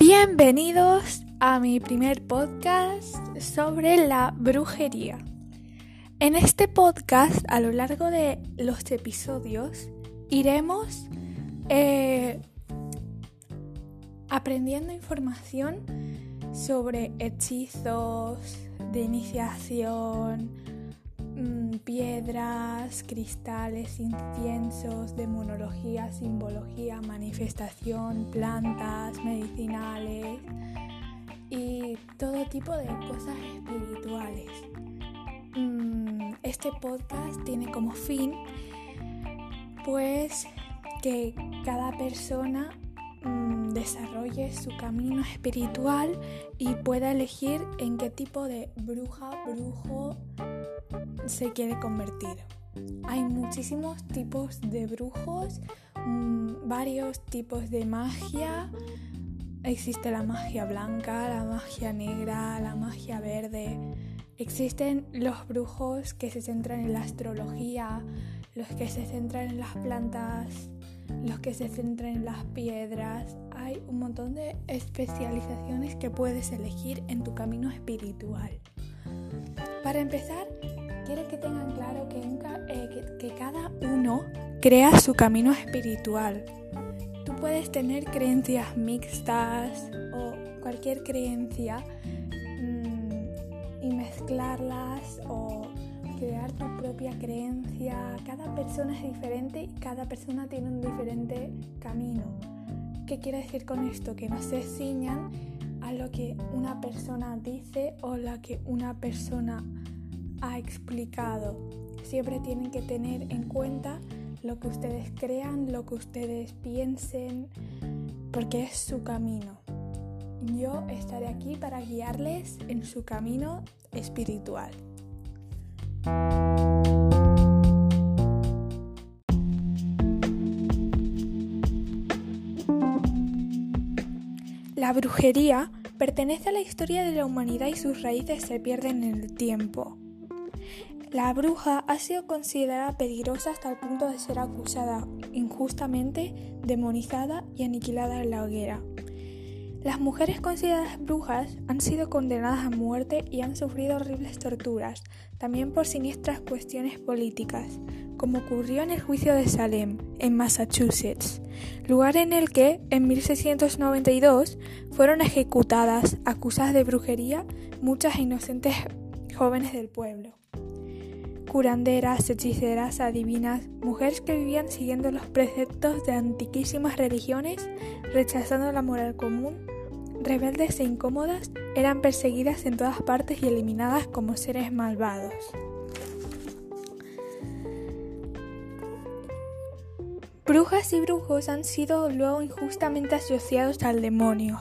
Bienvenidos a mi primer podcast sobre la brujería. En este podcast, a lo largo de los episodios, iremos eh, aprendiendo información sobre hechizos de iniciación, mm, piedras, cristales, inciensos, demonología, simbología, manifestación, plantas, medicinales y todo tipo de cosas espirituales. Mm, este podcast tiene como fin pues que cada persona mm, desarrolle su camino espiritual y pueda elegir en qué tipo de bruja, brujo se quiere convertir. Hay muchísimos tipos de brujos, mm, varios tipos de magia. Existe la magia blanca, la magia negra, la magia verde. Existen los brujos que se centran en la astrología, los que se centran en las plantas, los que se centran en las piedras. Hay un montón de especializaciones que puedes elegir en tu camino espiritual. Para empezar, quiero que tengan claro que, eh, que cada uno crea su camino espiritual. Tú puedes tener creencias mixtas o cualquier creencia mm, y mezclarlas o crear tu propia creencia. Cada persona es diferente y cada persona tiene un diferente camino. ¿Qué quiere decir con esto? Que no se ciñan a lo que una persona dice o lo que una persona ha explicado. Siempre tienen que tener en cuenta lo que ustedes crean, lo que ustedes piensen, porque es su camino. Yo estaré aquí para guiarles en su camino espiritual. La brujería pertenece a la historia de la humanidad y sus raíces se pierden en el tiempo. La bruja ha sido considerada peligrosa hasta el punto de ser acusada injustamente, demonizada y aniquilada en la hoguera. Las mujeres consideradas brujas han sido condenadas a muerte y han sufrido horribles torturas, también por siniestras cuestiones políticas, como ocurrió en el juicio de Salem, en Massachusetts, lugar en el que, en 1692, fueron ejecutadas, acusadas de brujería, muchas inocentes jóvenes del pueblo. Curanderas, hechiceras, adivinas, mujeres que vivían siguiendo los preceptos de antiquísimas religiones, rechazando la moral común, rebeldes e incómodas, eran perseguidas en todas partes y eliminadas como seres malvados. Brujas y brujos han sido luego injustamente asociados al demonio,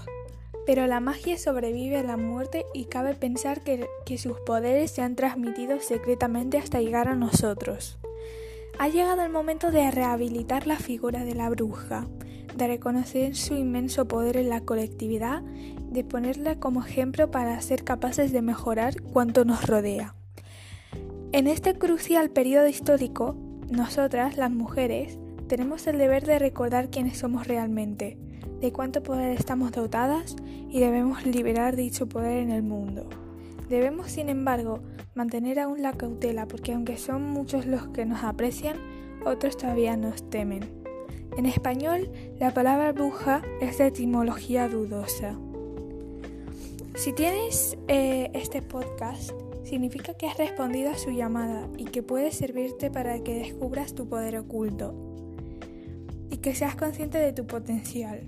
pero la magia sobrevive a la muerte y cabe pensar que, sus poderes se han transmitido secretamente hasta llegar a nosotros. Ha llegado el momento de rehabilitar la figura de la bruja, de reconocer su inmenso poder en la colectividad, de ponerla como ejemplo para ser capaces de mejorar cuanto nos rodea. En este crucial periodo histórico, nosotras, las mujeres, tenemos el deber de recordar quiénes somos realmente, de cuánto poder estamos dotadas y debemos liberar dicho poder en el mundo. Debemos, sin embargo, mantener aún la cautela porque aunque son muchos los que nos aprecian, otros todavía nos temen. En español, la palabra bruja es de etimología dudosa. Si tienes eh, este podcast, significa que has respondido a su llamada y que puede servirte para que descubras tu poder oculto que seas consciente de tu potencial.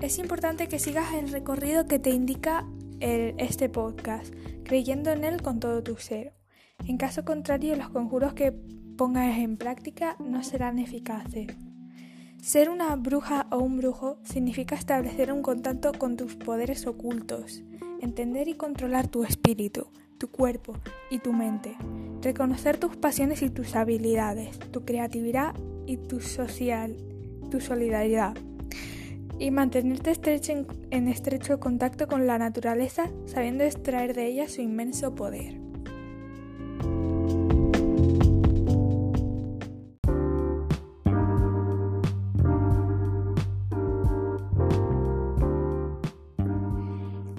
Es importante que sigas el recorrido que te indica este podcast, creyendo en él con todo tu ser. En caso contrario, los conjuros que pongas en práctica no serán eficaces. Ser una bruja o un brujo significa establecer un contacto con tus poderes ocultos, entender y controlar tu espíritu, tu cuerpo y tu mente, reconocer tus pasiones y tus habilidades, tu creatividad y tu social, tu solidaridad, y mantenerte estrecho en, en estrecho contacto con la naturaleza, sabiendo extraer de ella su inmenso poder.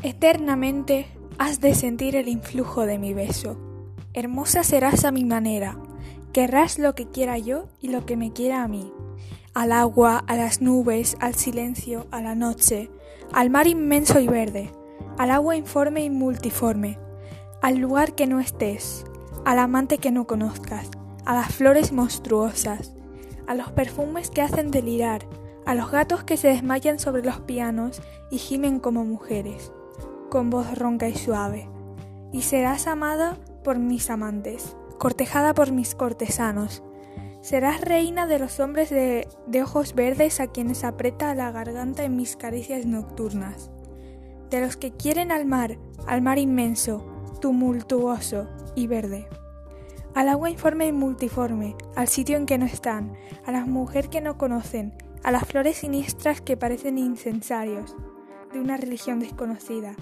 Eternamente has de sentir el influjo de mi beso. Hermosa serás a mi manera, querrás lo que quiera yo y lo que me quiera a mí. Al agua, a las nubes, al silencio, a la noche, al mar inmenso y verde, al agua informe y multiforme, al lugar que no estés, al amante que no conozcas, a las flores monstruosas, a los perfumes que hacen delirar, a los gatos que se desmayan sobre los pianos y gimen como mujeres, con voz ronca y suave. Y serás amada por mis amantes, cortejada por mis cortesanos. Serás reina de los hombres de, ojos verdes a quienes aprieta la garganta en mis caricias nocturnas. De los que quieren al mar, al mar inmenso, tumultuoso y verde al agua informe y multiforme, al sitio en que no están, a la mujer que no conocen, a las flores siniestras que parecen incensarios de una religión desconocida,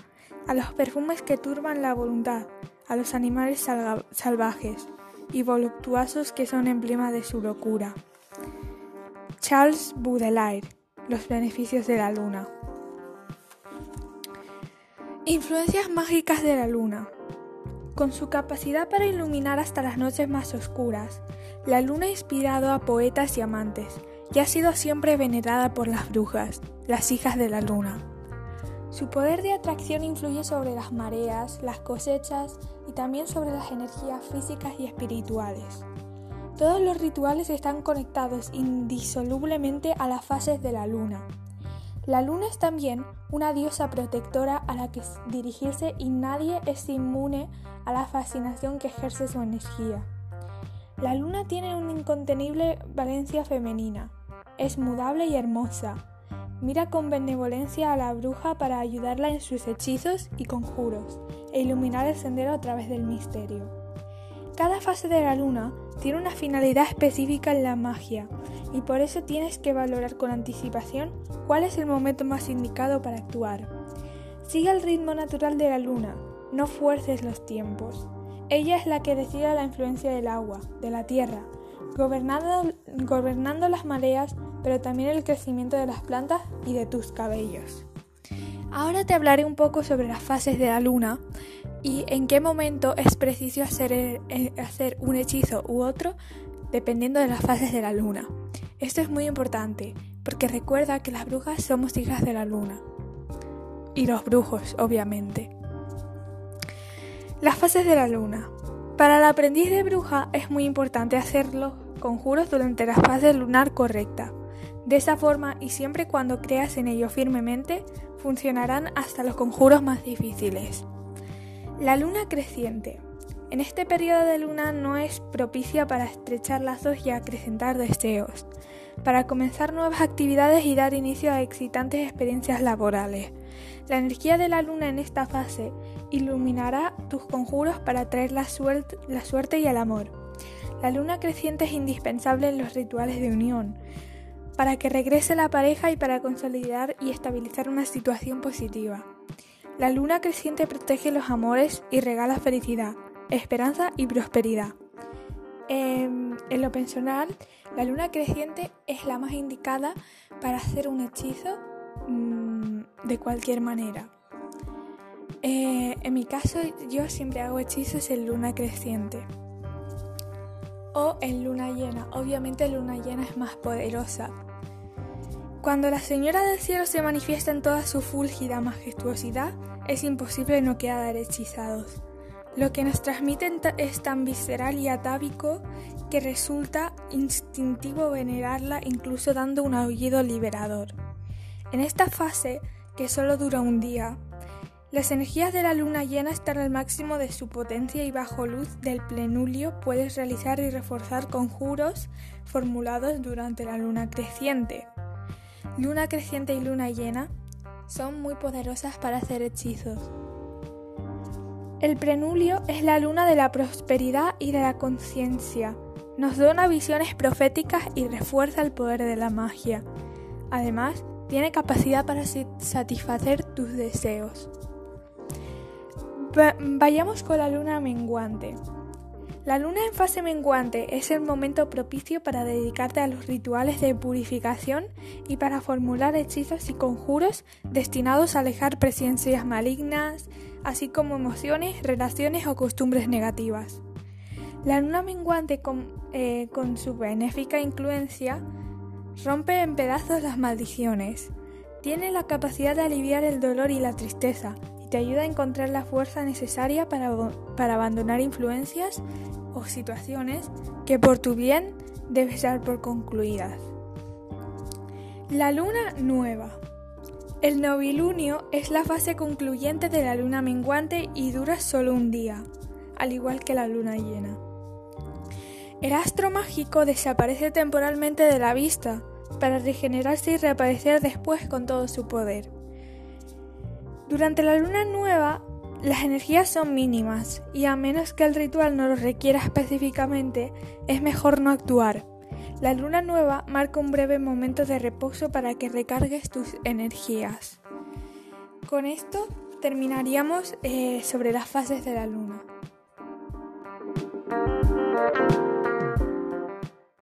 a los perfumes que turban la voluntad, a los animales salvajes y voluptuosos que son emblema de su locura. Charles Baudelaire, Los beneficios de la luna. Influencias mágicas de la luna. Con su capacidad para iluminar hasta las noches más oscuras, la luna ha inspirado a poetas y amantes, y ha sido siempre venerada por las brujas, las hijas de la luna. Su poder de atracción influye sobre las mareas, las cosechas y también sobre las energías físicas y espirituales. Todos los rituales están conectados indisolublemente a las fases de la luna. La luna es también una diosa protectora a la que dirigirse y nadie es inmune a la fascinación que ejerce su energía. La luna tiene una incontenible valencia femenina, es mudable y hermosa. Mira con benevolencia a la bruja para ayudarla en sus hechizos y conjuros e iluminar el sendero a través del misterio. Cada fase de la luna tiene una finalidad específica en la magia y por eso tienes que valorar con anticipación cuál es el momento más indicado para actuar. Sigue el ritmo natural de la luna, no fuerces los tiempos. Ella es la que decide la influencia del agua, de la tierra, gobernando, gobernando las mareas, pero también el crecimiento de las plantas y de tus cabellos. Ahora te hablaré un poco sobre las fases de la luna y en qué momento es preciso hacer, eh, hacer un hechizo u otro dependiendo de las fases de la luna. Esto es muy importante porque recuerda que las brujas somos hijas de la luna. Y los brujos, obviamente. Las fases de la luna. Para el aprendiz de bruja es muy importante hacer los conjuros durante la fase lunar correcta. De esa forma y siempre cuando creas en ello firmemente, funcionarán hasta los conjuros más difíciles. La luna creciente. En este periodo de luna no es propicia para estrechar lazos y acrecentar deseos, para comenzar nuevas actividades y dar inicio a excitantes experiencias laborales. La energía de la luna en esta fase iluminará tus conjuros para traer la la suerte y el amor. La luna creciente es indispensable en los rituales de unión, para que regrese la pareja y para consolidar y estabilizar una situación positiva. La luna creciente protege los amores y regala felicidad, esperanza y prosperidad. Em, en lo personal, la luna creciente es la más indicada para hacer un hechizo mm, de cualquier manera. Eh, en mi caso, yo siempre hago hechizos en luna creciente o en luna llena. Obviamente, luna llena es más poderosa. Cuando la Señora del Cielo se manifiesta en toda su fúlgida majestuosidad, es imposible no quedar hechizados. Lo que nos transmiten es tan visceral y atávico que resulta instintivo venerarla incluso dando un aullido liberador. En esta fase, que solo dura un día, las energías de la luna llena están al máximo de su potencia y bajo luz del plenulio puedes realizar y reforzar conjuros formulados durante la luna creciente. Luna creciente y luna llena son muy poderosas para hacer hechizos. El prenulio es la luna de la prosperidad y de la conciencia. Nos dona visiones proféticas y refuerza el poder de la magia. Además, tiene capacidad para satisfacer tus deseos. Vayamos con la luna menguante. La luna en fase menguante es el momento propicio para dedicarte a los rituales de purificación y para formular hechizos y conjuros destinados a alejar presencias malignas, así como emociones, relaciones o costumbres negativas. La luna menguante con, eh, su benéfica influencia rompe en pedazos las maldiciones. Tiene la capacidad de aliviar el dolor y la tristeza y te ayuda a encontrar la fuerza necesaria para, para abandonar influencias o situaciones que por tu bien debes dar por concluidas. La luna nueva. El novilunio es la fase concluyente de la luna menguante y dura solo un día, al igual que la luna llena. El astro mágico desaparece temporalmente de la vista para regenerarse y reaparecer después con todo su poder. Durante la luna nueva, las energías son mínimas y a menos que el ritual no lo requiera específicamente, es mejor no actuar. La luna nueva marca un breve momento de reposo para que recargues tus energías. Con esto terminaríamos eh, sobre las fases de la luna.